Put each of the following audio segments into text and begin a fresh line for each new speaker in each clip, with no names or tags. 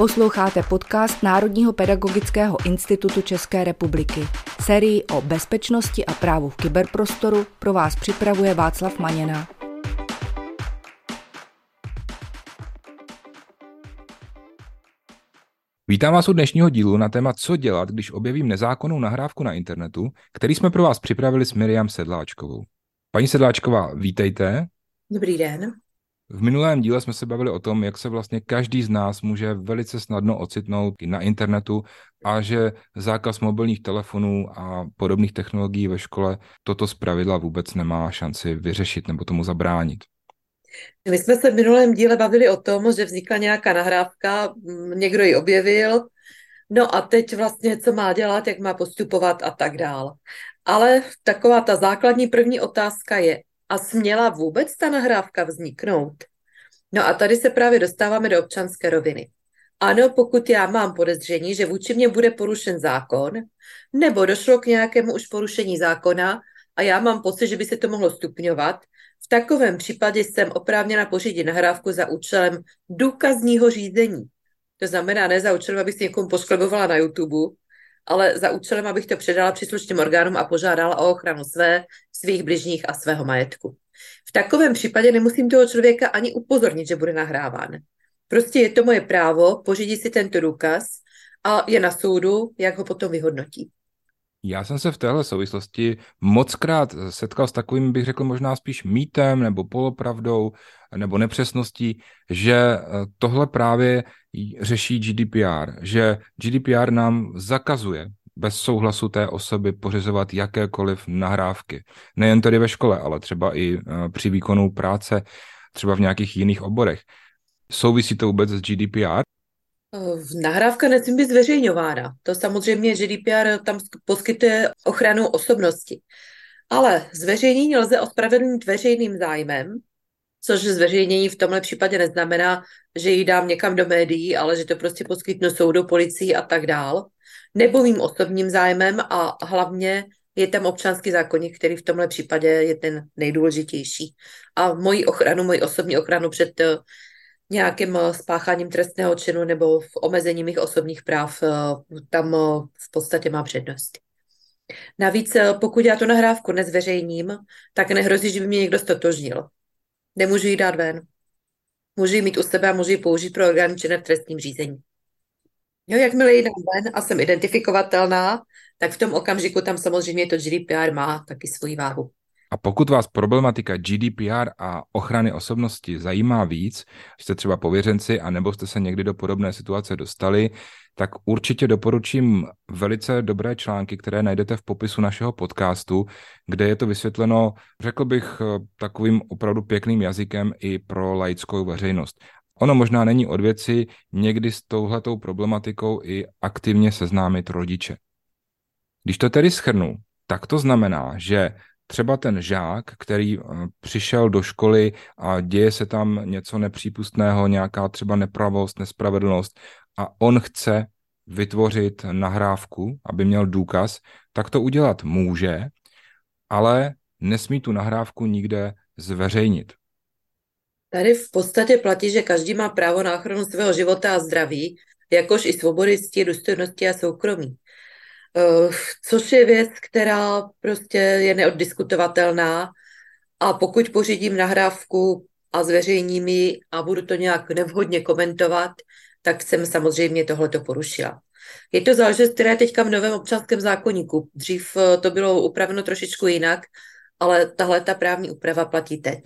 Posloucháte podcast Národního pedagogického institutu České republiky. Sérii o bezpečnosti a právu v kyberprostoru pro vás připravuje Václav Maněna.
Vítám vás u dnešního dílu na téma Co dělat, když objevím nezákonnou nahrávku na internetu, který jsme pro vás připravili s Miriam Sedláčkovou. Paní Sedláčková, vítejte.
Dobrý den.
V minulém díle jsme se bavili o tom, jak se vlastně každý z nás může velice snadno ocitnout na internetu a že zákaz mobilních telefonů a podobných technologií ve škole toto zpravidla vůbec nemá šanci vyřešit nebo tomu zabránit.
My jsme se v minulém díle bavili o tom, že vznikla nějaká nahrávka, někdo ji objevil, no a teď vlastně co má dělat, jak má postupovat a tak dál. Ale taková ta základní první otázka je, a směla vůbec ta nahrávka vzniknout? No a tady se právě dostáváme do občanské roviny. Ano, pokud já mám podezření, že vůči mě bude porušen zákon, nebo došlo k nějakému už porušení zákona a já mám pocit, že by se to mohlo stupňovat, v takovém případě jsem oprávněna pořídit nahrávku za účelem důkazního řízení. To znamená ne za účelem, abych si někomu pošklebovala na YouTube, ale za účelem, abych to předala příslušným orgánům a požádala o ochranu své, svých bližních a svého majetku. V takovém případě nemusím toho člověka ani upozornit, že bude nahráván. Prostě je to moje právo pořídit si tento důkaz a je na soudu, jak ho potom vyhodnotí.
Já jsem se v téhle souvislosti mockrát setkal s takovým, bych řekl, možná spíš mýtem nebo polopravdou nebo nepřesností, že eh, tohle právě řeší GDPR, že GDPR nám zakazuje bez souhlasu té osoby pořizovat jakékoliv nahrávky. Nejen tedy ve škole, ale třeba i eh, při výkonu práce, třeba v nějakých jiných oborech. Souvisí to vůbec s GDPR?
Nahrávka nesmí být zveřejňována. To samozřejmě GDPR tam poskytuje ochranu osobnosti. Ale zveřejnění lze ospravedlnit veřejným zájmem, což zveřejnění v tomhle případě neznamená, že ji dám někam do médií, ale že to prostě poskytnu soudu, policii a tak dál. Nebo mým osobním zájmem a hlavně je tam občanský zákonník, který v tomhle případě je ten nejdůležitější. A moji ochranu, moji osobní ochranu před nějakým eh, spácháním trestného činu nebo v omezení mých osobních práv, eh, tam eh, v podstatě má přednost. Navíc, pokud já tu nahrávku nezveřejním, tak nehrozí, že by mě někdo stotožnil. Nemůžu ji dát ven. Můžu ji mít u sebe a můžu ji použít pro orgány činné v trestním řízení. Jo, jakmile ji dám ven a jsem identifikovatelná, tak v tom okamžiku tam samozřejmě to GDPR má taky svoji váhu.
A pokud vás problematika GDPR a ochrany osobnosti zajímá víc, jste třeba pověřenci a nebo jste se někdy do podobné situace dostali, tak určitě doporučím velice dobré články, které najdete v popisu našeho podcastu, kde je to vysvětleno, řekl bych, takovým opravdu pěkným jazykem i pro laickou veřejnost. Ono možná není od věci někdy s touhletou problematikou i aktivně seznámit rodiče. Když to tedy schrnu, tak to znamená, že třeba ten žák, který eh, přišel do školy a děje se tam něco nepřípustného, nějaká třeba nepravost, nespravedlnost a on chce vytvořit nahrávku, aby měl důkaz, tak to udělat může, ale nesmí tu nahrávku nikde zveřejnit.
Tady v podstatě platí, že každý má právo na ochranu svého života a zdraví, jakož i svobody, důstojnosti a soukromí. Uh, což je věc, která prostě je neoddiskutovatelná a pokud pořídím nahrávku a zveřejním ji a budu to nějak nevhodně komentovat, tak jsem samozřejmě tohleto porušila. Je to záležitost, která je teďka v novém občanském zákonníku. Dřív eh, to bylo upraveno trošičku jinak, ale tahle ta právní úprava platí teď.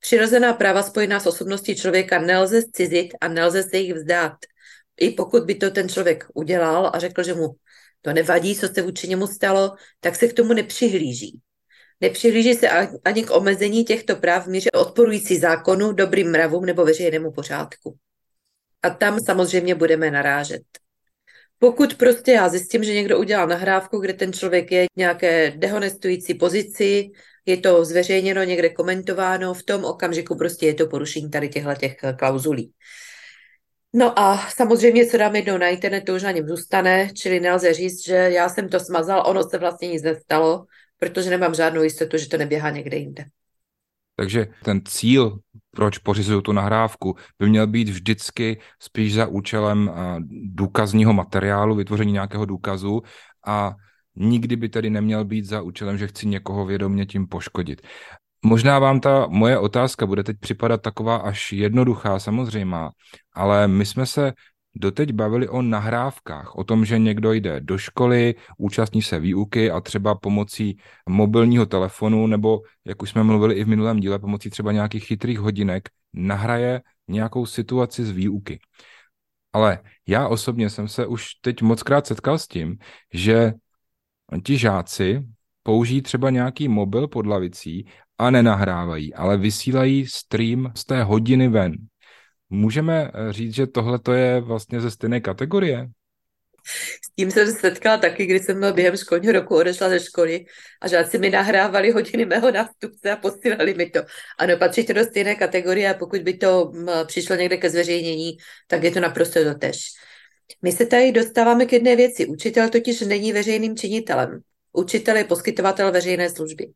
Přirozená práva spojená s osobností člověka nelze zcizit a nelze se jich vzdát. I pokud by to ten člověk udělal a řekl, že mu to nevadí, co se vůči němu stalo, tak se k tomu nepřihlíží. Nepřihlíží se ani k omezení těchto práv v míře odporující zákonu, dobrým mravům nebo veřejnému pořádku. A tam samozřejmě budeme narážet. Pokud prostě já zjistím, že někdo udělal nahrávku, kde ten člověk je v nějaké dehonestující pozici, je to zveřejněno, někde komentováno, v tom okamžiku prostě je to porušení tady těchto těch klauzulí. No a samozřejmě, co dám jednou na internet, to už na něm zůstane, čili nelze říct, že já jsem to smazal, ono se vlastně nic nestalo, protože nemám žádnou jistotu, že to neběhá někde jinde.
Takže ten cíl proč pořizují tu nahrávku, by měl být vždycky spíš za účelem důkazního materiálu, vytvoření nějakého důkazu a nikdy by tedy neměl být za účelem, že chci někoho vědomě tím poškodit. Možná vám ta moje otázka bude teď připadat taková až jednoduchá, samozřejmá, ale my jsme se doteď bavili o nahrávkách, o tom, že někdo jde do školy, účastní se výuky a třeba pomocí mobilního telefonu nebo, jak už jsme mluvili i v minulém díle, pomocí třeba nějakých chytrých hodinek nahraje nějakou situaci z výuky. Ale já osobně jsem se už teď mockrát setkal s tím, že ti žáci použijí třeba nějaký mobil pod lavicí a nenahrávají, ale vysílají stream z té hodiny ven. Můžeme eh, říct, že tohle to je vlastně ze stejné kategorie?
S tím jsem se setkala taky, když jsem během školního roku odešla ze školy a žáci mi nahrávali hodiny mého nástupce a posílali mi to. Ano, patří to do stejné kategorie a pokud by to přišlo někde ke zveřejnění, tak je to naprosto dotež. My se tady dostáváme k jedné věci. Učitel totiž není veřejným činitelem. Učitel je poskytovatel veřejné služby.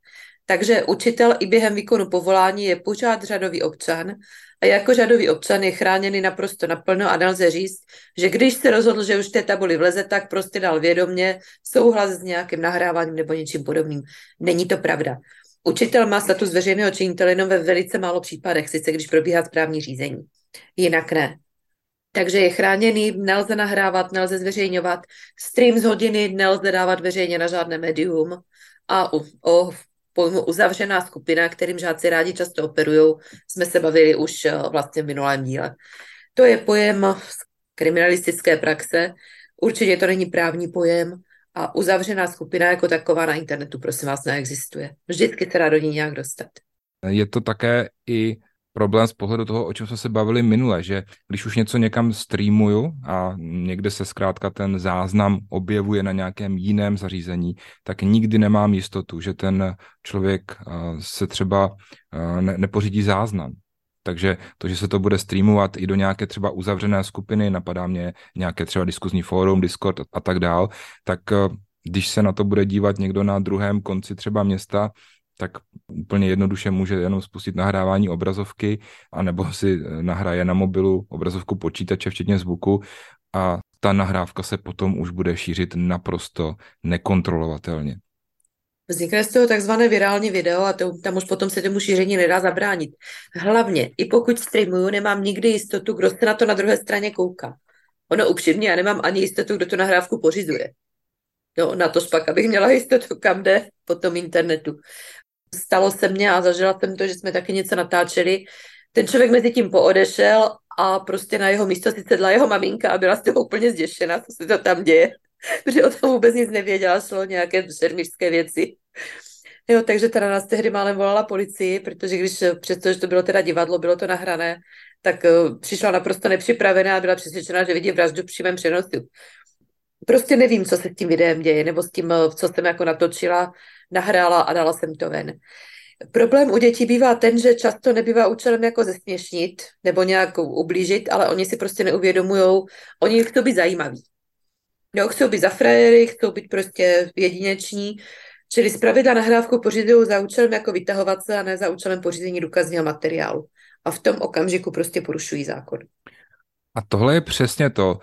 Takže učitel i během výkonu povolání je pořád řadový občan a jako řadový občan je chráněný naprosto naplno a nelze říct, že když se rozhodl, že už té tabuli vleze, tak prostě dal vědomě souhlas s nějakým nahráváním nebo něčím podobným. Není to pravda. Učitel má status veřejného činitele jenom ve velice málo případech, sice když probíhá správní řízení. Jinak ne. Takže je chráněný, nelze nahrávat, nelze zveřejňovat. Stream z hodiny nelze dávat veřejně na žádné médium. A o, o pojmu uzavřená skupina, kterým žáci rádi často operují, jsme se bavili už eh, vlastně v minulém díle. To je pojem z kriminalistické praxe, určitě to není právní pojem a uzavřená skupina jako taková na internetu, prosím vás, neexistuje. Vždycky se do ní nějak dostat.
Je to také i problém z pohledu toho, o čem jsme se bavili minule, že když už něco někam streamuju a někde se zkrátka ten záznam objevuje na nějakém jiném zařízení, tak nikdy nemám jistotu, že ten člověk eh, se třeba eh, ne, nepořídí záznam. Takže to, že se to bude streamovat i do nějaké třeba uzavřené skupiny, napadá mě nějaké třeba diskuzní fórum, Discord a tak dál, tak eh, když se na to bude dívat někdo na druhém konci třeba města, tak úplně jednoduše může jenom spustit nahrávání obrazovky, anebo si eh, nahraje na mobilu obrazovku počítače, včetně zvuku a ta nahrávka se potom už bude šířit naprosto nekontrolovatelně.
Vznikne z toho takzvané virální video a to, tam už potom se tomu šíření nedá zabránit. Hlavně, i pokud streamuju, nemám nikdy jistotu, kdo se na to na druhé straně kouká. Ono upřímně, já nemám ani jistotu, kdo tu nahrávku pořizuje. No, na to pak, abych měla jistotu, kam jde po tom internetu stalo se mně a zažila jsem to, že jsme taky něco natáčeli. Ten člověk mezi tím poodešel a prostě na jeho místo si sedla jeho maminka a byla z toho úplně zděšená, co se to tam děje. Protože o tom vůbec nic nevěděla, šlo nějaké šermišské věci. Jo, takže teda nás tehdy málem volala policii, protože když přestože to bylo teda divadlo, bylo to nahrané, tak uh, přišla naprosto nepřipravená a byla přesvědčená, že vidí vraždu v přímém přenosu. Prostě nevím, co se s tím videem děje, nebo s tím, co jsem jako natočila, nahrála a dala jsem to ven. Problém u dětí bývá ten, že často nebývá účelem jako zesměšnit nebo nějak ublížit, ale oni si prostě neuvědomují, oni chcou být zajímaví. No, chcou být za frajery, chcou být prostě jedineční, čili zpravidla nahrávku pořizují za účelem jako vytahovat se a ne za účelem pořízení důkazního materiálu. A v tom okamžiku prostě porušují zákon.
A tohle je přesně to,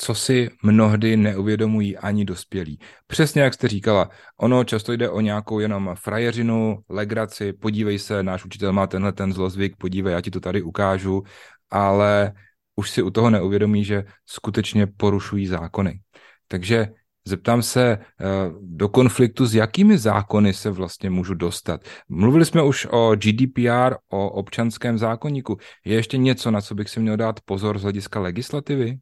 co si mnohdy neuvědomují ani dospělí. Přesně jak jste říkala, ono často jde o nějakou jenom frajeřinu, legraci, podívej se, náš učitel má tenhle ten zlozvyk, podívej, já ti to tady ukážu, ale už si u toho neuvědomí, že skutečně porušují zákony. Takže zeptám se eh, do konfliktu, s jakými zákony se vlastně můžu dostat. Mluvili jsme už o GDPR, o občanském zákonníku. Je ještě něco, na co bych si měl dát pozor z hlediska legislativy?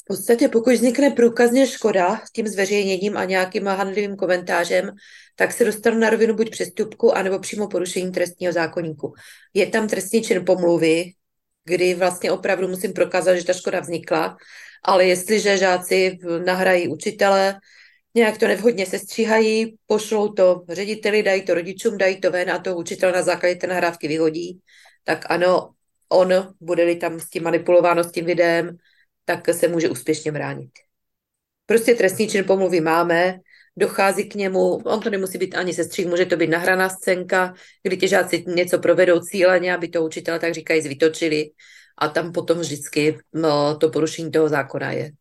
V podstatě pokud vznikne průkazně škoda s tím zveřejněním a nějakým handlivým komentářem, tak se dostanu na rovinu buď přestupku, anebo přímo porušení trestního zákonníku. Je tam trestní čin pomluvy, kdy vlastně opravdu musím prokázat, že ta škoda vznikla, ale jestliže žáci nahrají učitele, nějak to nevhodně se stříhají, pošlou to řediteli, dají to rodičům, dají to ven a to učitel na základě té nahrávky vyhodí, tak ano, on, bude-li tam s tím manipulováno s tím videem, tak se může úspěšně bránit. Prostě trestní čin pomluvy máme, dochází k němu, on to nemusí být ani sestřih, může to být nahraná scénka, kdy ti žáci něco provedou cíleně, aby to učitele tak říkají vytočili a tam potom vždycky no, to porušení toho zákona je.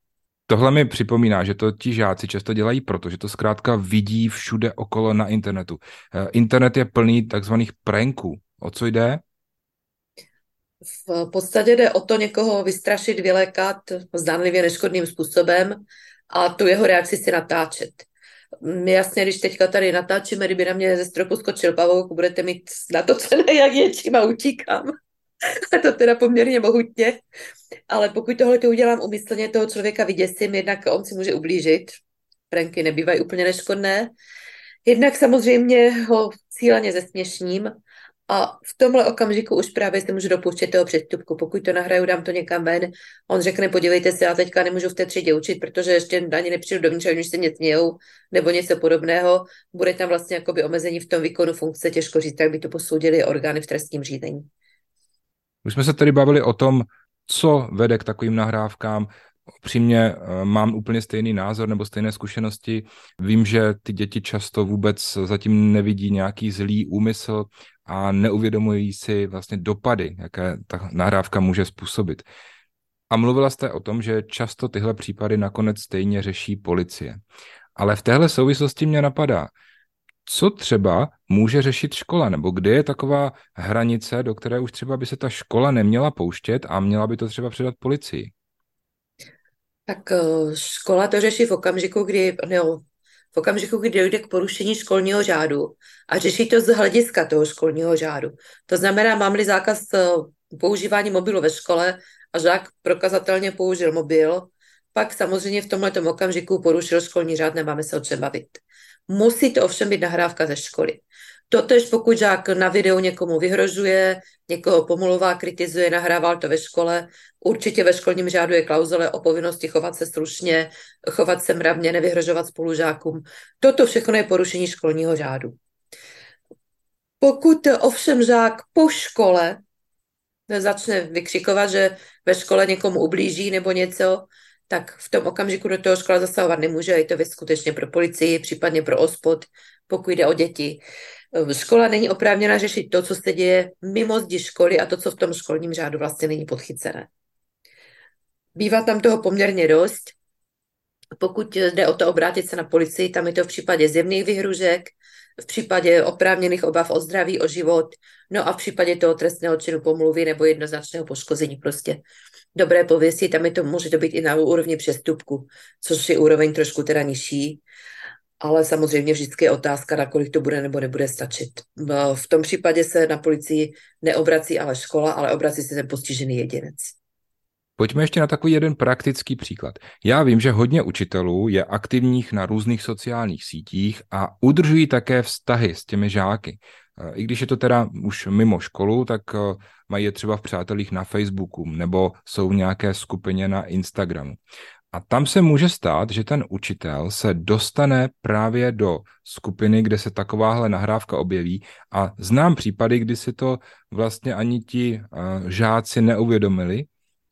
Tohle mi připomíná, že to ti žáci často dělají proto, že to zkrátka vidí všude okolo na internetu. Eh, internet je plný takzvaných pranků. O co jde?
V podstatě jde o to někoho vystrašit, vylékat zdánlivě neškodným způsobem a tu jeho reakci si natáčet. Jasně, když teďka tady natáčíme, kdyby na mě ze stropu skočil pavouk, budete mít na to cené, jak ječím a utíkám. A to teda poměrně mohutně. Ale pokud tohle to udělám umyslně, toho člověka vyděsím, jednak on si může ublížit. Pranky nebývají úplně neškodné. Jednak samozřejmě ho cíleně zesměšním a v tomhle okamžiku už právě se můžu dopouštět toho přestupku. Pokud to nahraju, dám to někam ven, on řekne, podívejte se, já teďka nemůžu v té třídě učit, protože ještě ani nepřijdu dovnitř, už se mě smějou, nebo něco podobného. Bude tam vlastně jakoby omezení v tom výkonu funkce, těžko říct, jak by to posoudili orgány v trestním řízení.
Už jsme se tady bavili o tom, co vede k takovým nahrávkám. Upřímně eh, mám úplně stejný názor nebo stejné zkušenosti. Vím, že ty děti často vůbec zatím nevidí nějaký zlý úmysl a neuvědomují si vlastně dopady, jaké ta nahrávka může způsobit. A mluvila jste o tom, že často tyhle případy nakonec stejně řeší policie. Ale v téhle souvislosti mě napadá, co třeba může řešit škola, nebo kde je taková hranice, do které už třeba by se ta škola neměla pouštět a měla by to třeba předat policii?
Tak eh, škola to řeší v okamžiku, kdy, no, v okamžiku, kdy dojde k porušení školního řádu a řeší to z hlediska toho školního řádu. To znamená, mám-li zákaz eh, používání mobilu ve škole a žák prokazatelně použil mobil, pak samozřejmě v tomhle okamžiku porušil školní řád, nemáme se o čem bavit. Musí to ovšem být nahrávka ze školy. Totež pokud žák na videu někomu vyhrožuje, někoho pomluvá, kritizuje, nahrával to ve škole, určitě ve školním řádu je klauzule o povinnosti chovat se slušně, chovat se mravně, nevyhrožovat spolužákům. Toto všechno je porušení školního řádu. Pokud ovšem žák po škole začne vykřikovat, že ve škole někomu ublíží nebo něco, tak v tom okamžiku do toho škola zasahovat nemůže, je to věc skutečně pro policii, případně pro ospod, pokud jde o děti. Škola není oprávněna řešit to, co se děje mimo zdi školy a to, co v tom školním řádu vlastně není podchycené. Bývá tam toho poměrně dost. Pokud jde o to obrátit se na policii, tam je to v případě zjevných vyhružek, v případě oprávněných obav o zdraví, o život, no a v případě toho trestného činu pomluvy nebo jednoznačného poškození prostě dobré pověsti, tam je to, může to být i na úrovni přestupku, což je úroveň trošku teda nižší, ale samozřejmě vždycky je otázka, na kolik to bude nebo nebude stačit. V tom případě se na policii neobrací ale škola, ale obrací se ten postižený jedinec.
Pojďme ještě na takový jeden praktický příklad. Já vím, že hodně učitelů je aktivních na různých sociálních sítích a udržují také vztahy s těmi žáky. I když je to teda už mimo školu, tak eh, mají je třeba v přátelích na Facebooku nebo jsou v nějaké skupině na Instagramu. A tam se může stát, že ten učitel se dostane právě do skupiny, kde se takováhle nahrávka objeví a znám případy, kdy si to vlastně ani ti uh, žáci neuvědomili,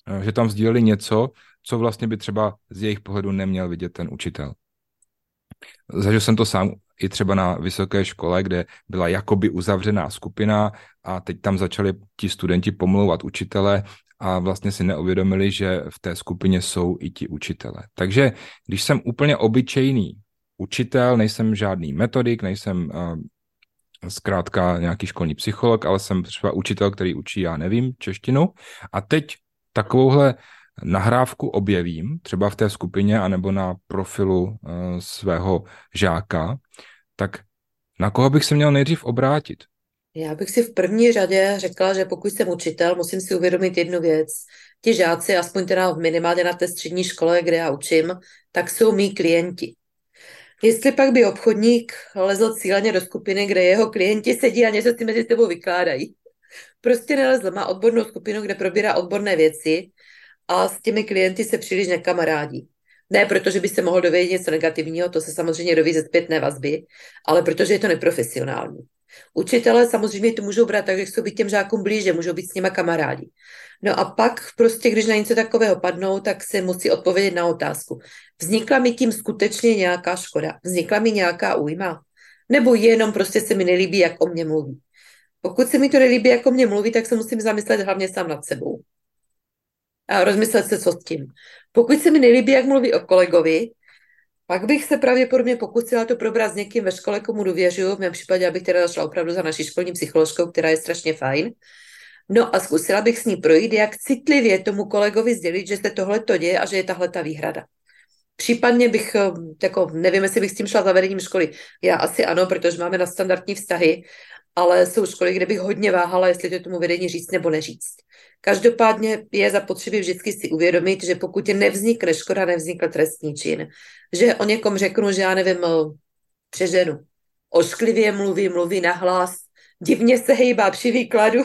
uh, že tam sdíleli něco, co vlastně by třeba z jejich pohledu neměl vidět ten učitel. Zažil jsem to sám i třeba na vysoké škole, kde byla jakoby uzavřená skupina a teď tam začali ti studenti pomlouvat učitele a vlastně si neuvědomili, že v té skupině jsou i ti učitele. Takže když jsem úplně obyčejný učitel, nejsem žádný metodik, nejsem uh, zkrátka nějaký školní psycholog, ale jsem třeba učitel, který učí, já nevím, češtinu a teď takovouhle nahrávku objevím, třeba v té skupině anebo na profilu uh, svého žáka, tak na koho bych se měl nejdřív obrátit?
Já bych si v první řadě řekla, že pokud jsem učitel, musím si uvědomit jednu věc. Ti žáci, aspoň teda minimálně na té střední škole, kde já učím, tak jsou mý klienti. Jestli pak by obchodník lezl cíleně do skupiny, kde jeho klienti sedí a něco si mezi sebou vykládají, prostě nelezl. Má odbornou skupinu, kde probírá odborné věci a s těmi klienty se příliš nekamarádí. Ne protože by se mohl dovědět něco negativního, to se samozřejmě doví ze zpětné vazby, ale protože je to neprofesionální. Učitelé samozřejmě to můžou brát tak, že chcou být těm žákům blíže, můžou být s nima kamarádi. No a pak prostě, když na něco takového padnou, tak se musí odpovědět na otázku. Vznikla mi tím skutečně nějaká škoda? Vznikla mi nějaká újma? Nebo jenom prostě se mi nelíbí, jak o mě mluví? Pokud se mi to nelíbí, jak o mě mluví, tak se musím zamyslet hlavně sám nad sebou. A rozmyslet se, co s tím. Pokud se mi nelíbí, jak mluví o kolegovi, pak bych se pravděpodobně pokusila to probrat s někým ve škole, komu důvěřuju. V mém případě, abych teda šla opravdu za naší školní psycholožkou, která je strašně fajn. No a zkusila bych s ní projít, jak citlivě tomu kolegovi sdělit, že se tohle to děje a že je tahle ta výhrada. Případně bych, eh, jako nevím, jestli bych s tím šla za vedením školy. Já asi ano, protože máme na standardní vztahy, ale jsou školy, kde bych hodně váhala, jestli to tomu vedení říct nebo neříct. Každopádně je zapotřebí vždycky si uvědomit, že pokud nevznikne škoda, nevznikl trestní čin. Že o někom řeknu, že já nevím, eh, přeženu. Ošklivě mluví, mluví nahlas, divně se hejbá při výkladu,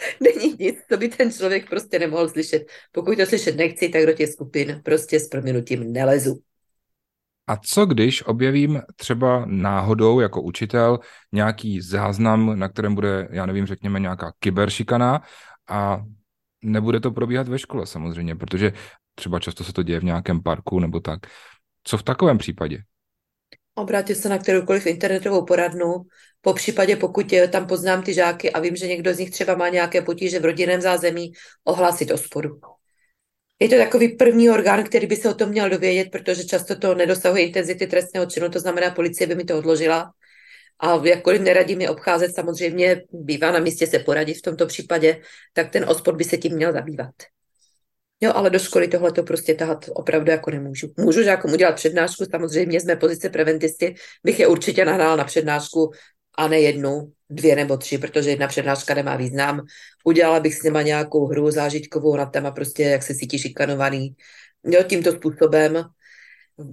není nic, to by ten člověk prostě nemohl slyšet. Pokud to slyšet nechci, tak do těch skupin prostě s proměnutím nelezu.
A co když objevím třeba náhodou jako učitel nějaký záznam, na kterém bude, já nevím, řekněme nějaká kyberšikana a nebude to probíhat ve škole samozřejmě, protože třeba často se to děje v nějakém parku nebo tak. Co v takovém případě?
Obrátit se na kteroukoliv internetovou poradnu, po případě, pokud tam poznám ty žáky a vím, že někdo z nich třeba má nějaké potíže v rodinném zázemí, ohlásit ospodu. Je to takový první orgán, který by se o tom měl dovědět, protože často to nedosahuje intenzity trestného činu, to znamená, policie by mi to odložila. A jakkoliv neradím je obcházet, samozřejmě bývá na místě se poradit v tomto případě, tak ten ospod by se tím měl zabývat. Jo, ale do školy tohle to prostě tahat opravdu jako nemůžu. Můžu žákům udělat přednášku, samozřejmě z mé pozice preventisty bych je určitě nahrál na přednášku a ne jednu, dvě nebo tři, protože jedna přednáška nemá význam. Udělala bych s něma nějakou hru zážitkovou na téma prostě, jak se cítí šikanovaný. Jo, tímto způsobem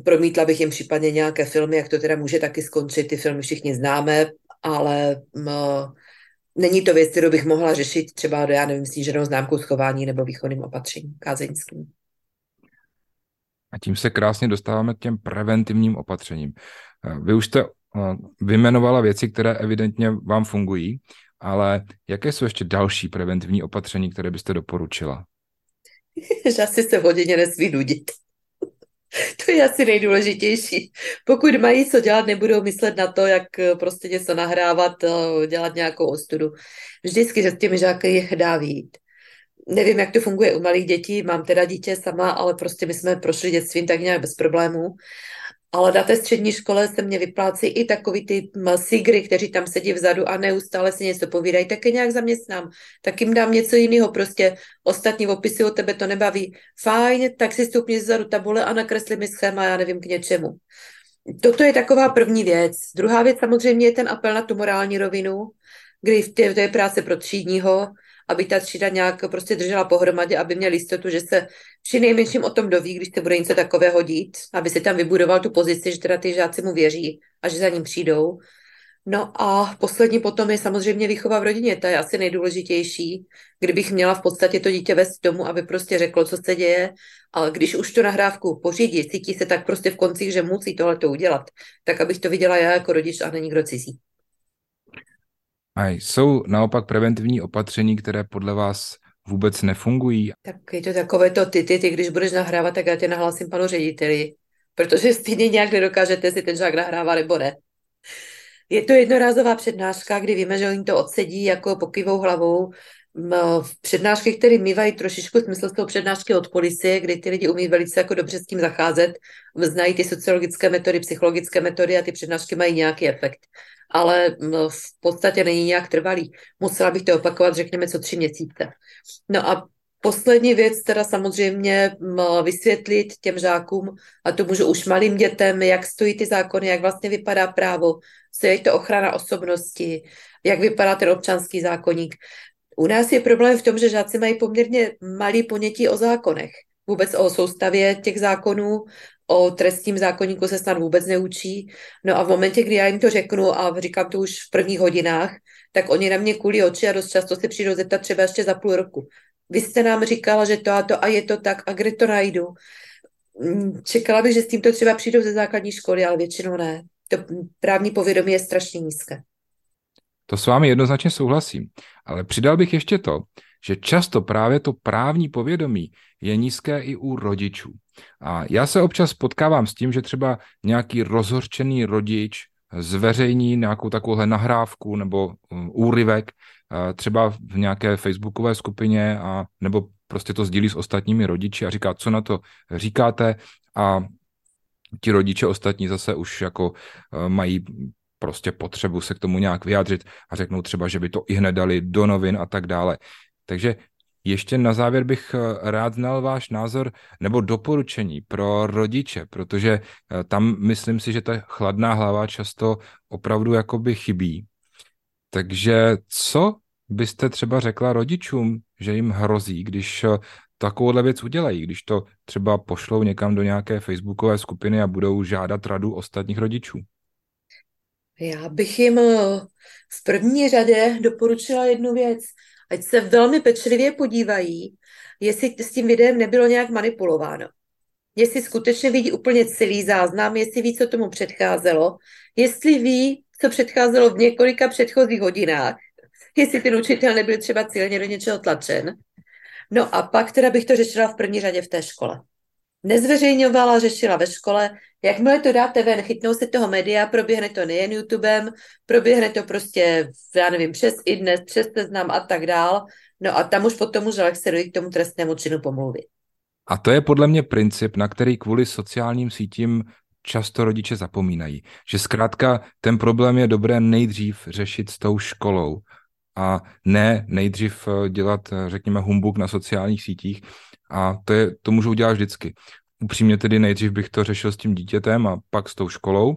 promítla bych jim případně nějaké filmy, jak to teda může taky skončit, ty filmy všichni známe, ale není to věc, kterou bych mohla řešit třeba, já nevím, sníženou známkou schování nebo výchovným opatřením kázeňským.
A tím se krásně dostáváme k těm preventivním opatřením. Vy už jste vymenovala věci, které evidentně vám fungují, ale jaké jsou ještě další preventivní opatření, které byste doporučila?
Že asi se v hodině nesmí nudit. To je asi nejdůležitější. Pokud mají co dělat, nebudou myslet na to, jak eh, prostě něco nahrávat, eh, dělat nějakou ostudu. Vždycky se s těmi žáky dá vít. Nevím, jak to funguje u malých dětí, mám teda dítě sama, ale prostě my jsme prošli dětstvím tak nějak bez problémů. Ale na té střední škole se mě vyplácí i takový ty sigry, kteří tam sedí vzadu a neustále si něco povídají, tak je nějak zaměstnám. Tak jim dám něco jiného, prostě ostatní opisy o tebe to nebaví. Fajn, tak si stupni zadu tabule a nakresli mi schéma, já nevím k něčemu. Toto je taková první věc. Druhá věc samozřejmě je ten apel na tu morální rovinu, kdy v té, v té práce pro třídního, aby ta třída nějak prostě držela pohromadě, aby měl jistotu, že se při nejmenším o tom doví, když se bude něco takového dít, aby si tam vybudoval tu pozici, že teda ty žáci mu věří a že za ním přijdou. No a poslední potom je samozřejmě výchova v rodině, ta je asi nejdůležitější, kdybych měla v podstatě to dítě vést tomu, aby prostě řeklo, co se děje, ale když už tu nahrávku pořídí, cítí se tak prostě v koncích, že musí tohle to udělat, tak abych to viděla já jako rodič a není kdo cizí.
A jsou naopak preventivní opatření, které podle vás vůbec nefungují?
Tak je to takové to ty, ty, ty, když budeš nahrávat, tak já tě nahlásím panu řediteli, protože stejně nějak nedokážete si ten žák nahrává nebo ne. Je to jednorázová přednáška, kdy víme, že oni to odsedí jako pokývou hlavou. V přednášky, které mývají trošičku smysl z toho přednášky od policie, kdy ty lidi umí velice jako dobře s tím zacházet, znají ty sociologické metody, psychologické metody a ty přednášky mají nějaký efekt ale v podstatě není nějak trvalý. Musela bych to opakovat, řekněme, co tři měsíce. No a poslední věc teda samozřejmě vysvětlit těm žákům, a to můžu už malým dětem, jak stojí ty zákony, jak vlastně vypadá právo, co je to ochrana osobnosti, jak vypadá ten občanský zákonník. U nás je problém v tom, že žáci mají poměrně malý ponětí o zákonech vůbec o soustavě těch zákonů, o trestním zákonníku se snad vůbec neučí. No a v momentě, kdy já jim to řeknu a říkám to už v prvních hodinách, tak oni na mě kulí oči a dost často se přijdou zeptat třeba ještě za půl roku. Vy jste nám říkala, že to a to a je to tak a kde to najdu? Mm, čekala bych, že s tímto třeba přijdou ze základní školy, ale většinou ne. To právní povědomí je strašně nízké.
To s vámi jednoznačně souhlasím, ale přidal bych ještě to, že často právě to právní povědomí je nízké i u rodičů. A já se občas potkávám s tím, že třeba nějaký rozhorčený rodič zveřejní nějakou takovouhle nahrávku nebo um, úryvek třeba v nějaké facebookové skupině a nebo prostě to sdílí s ostatními rodiči a říká, co na to říkáte a ti rodiče ostatní zase už jako uh, mají prostě potřebu se k tomu nějak vyjádřit a řeknou třeba, že by to i hned dali do novin a tak dále. Takže ještě na závěr bych eh, rád znal váš názor nebo doporučení pro rodiče, protože eh, tam myslím si, že ta chladná hlava často opravdu jakoby chybí. Takže co byste třeba řekla rodičům, že jim hrozí, když eh, takovouhle věc udělají, když to třeba pošlou někam do nějaké facebookové skupiny a budou žádat radu ostatních rodičů?
Já bych jim v první řadě doporučila jednu věc – ať se velmi pečlivě podívají, jestli s tím videem nebylo nějak manipulováno. Jestli skutečně vidí úplně celý záznam, jestli ví, co tomu předcházelo, jestli ví, co předcházelo v několika předchozích hodinách, jestli ten učitel nebyl třeba cíleně do něčeho tlačen. No a pak teda bych to řešila v první řadě v té škole nezveřejňovala, řešila ve škole. Jakmile to dáte ven, chytnou se toho média, proběhne to nejen YouTubem, proběhne to prostě, já nevím, přes i dnes, přes seznam a tak dál. No a tam už potom už se dojít k tomu trestnému činu pomluvy.
A to je podle mě princip, na který kvůli sociálním sítím často rodiče zapomínají. Že zkrátka ten problém je dobré nejdřív řešit s tou školou a ne nejdřív eh, dělat, eh, řekněme, humbuk na sociálních sítích, a to, je, to můžu udělat vždycky. Upřímně tedy nejdřív bych to řešil s tím dítětem a pak s tou školou.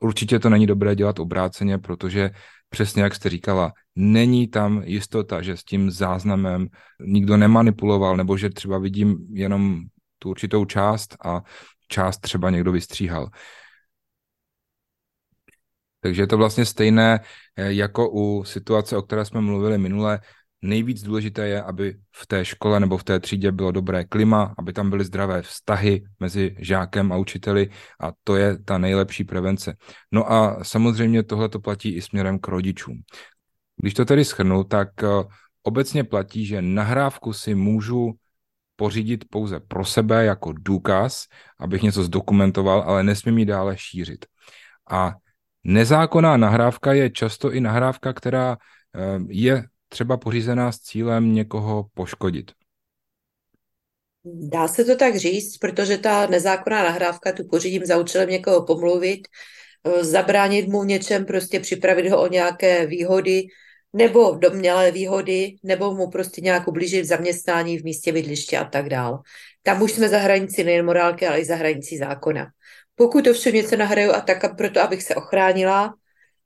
Určitě to není dobré dělat obráceně, protože přesně jak jste říkala, není tam jistota, že s tím záznamem nikdo nemanipuloval, nebo že třeba vidím jenom tu určitou část a část třeba někdo vystříhal. Takže je to vlastně stejné eh, jako u situace, o které jsme mluvili minule, Nejvíc důležité je, aby v té škole nebo v té třídě bylo dobré klima, aby tam byly zdravé vztahy mezi žákem a učiteli a to je ta nejlepší prevence. No a samozřejmě tohle to platí i směrem k rodičům. Když to tedy schrnu, tak eh, obecně platí, že nahrávku si můžu pořídit pouze pro sebe jako důkaz, abych něco zdokumentoval, ale nesmím ji dále šířit. A nezákonná nahrávka je často i nahrávka, která eh, je třeba pořízená s cílem někoho poškodit.
Dá se to tak říct, protože ta nezákonná nahrávka tu pořídím za účelem někoho pomluvit, eh, zabránit mu něčem, prostě připravit ho o nějaké výhody, nebo domnělé výhody, nebo mu prostě nějak ublížit v zaměstnání v místě bydliště a tak dál. Tam už jsme za hranici nejen morálky, ale i za hranicí zákona. Pokud ovšem něco nahraju a tak proto, abych se ochránila,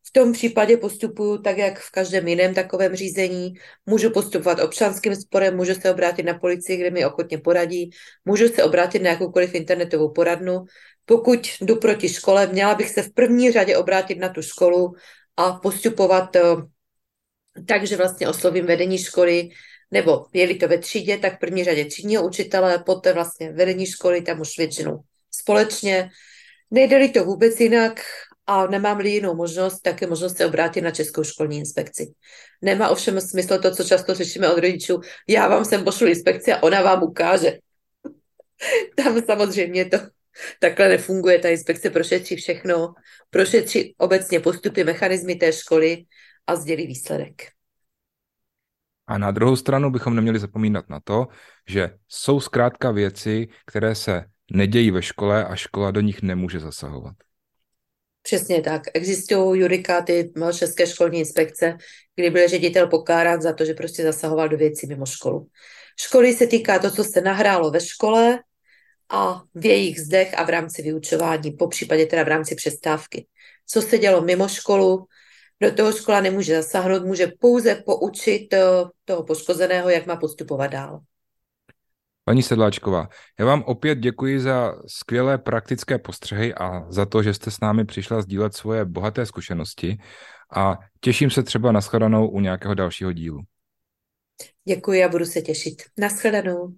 v tom případě postupuju tak, jak v každém jiném takovém řízení. Můžu postupovat občanským sporem, můžu se obrátit na policii, kde mi ochotně poradí, můžu se obrátit na jakoukoliv internetovou poradnu. Pokud jdu proti škole, měla bych se v první řadě obrátit na tu školu a postupovat eh, tak, že vlastně oslovím vedení školy, nebo je to ve třídě, tak v první řadě třídního učitele, poté vlastně vedení školy, tam už většinou společně. Nejde-li to vůbec jinak, a nemám-li jinou možnost, tak je možnost se obrátit na Českou školní inspekci. Nemá ovšem smysl to, co často řešíme od rodičů, já vám sem pošlu inspekci a ona vám ukáže. Tam samozřejmě to takhle nefunguje, ta inspekce prošetří všechno, prošetří obecně postupy, mechanismy té školy a sdělí výsledek.
A na druhou stranu bychom neměli zapomínat na to, že jsou zkrátka věci, které se nedějí ve škole a škola do nich nemůže zasahovat.
Přesně tak. Existují judikáty České školní inspekce, kdy byl ředitel pokárán za to, že prostě zasahoval do věcí mimo školu. Školy se týká to, co se nahrálo ve škole a v jejich zdech a v rámci vyučování, po případě teda v rámci přestávky. Co se dělo mimo školu, do toho škola nemůže zasáhnout, může pouze poučit eh, toho poškozeného, jak má postupovat dál.
Paní Sedláčková, já vám opět děkuji za skvělé praktické postřehy a za to, že jste s námi přišla sdílet svoje bohaté zkušenosti a těším se třeba na u nějakého dalšího dílu.
Děkuji a budu se těšit. Naschledanou.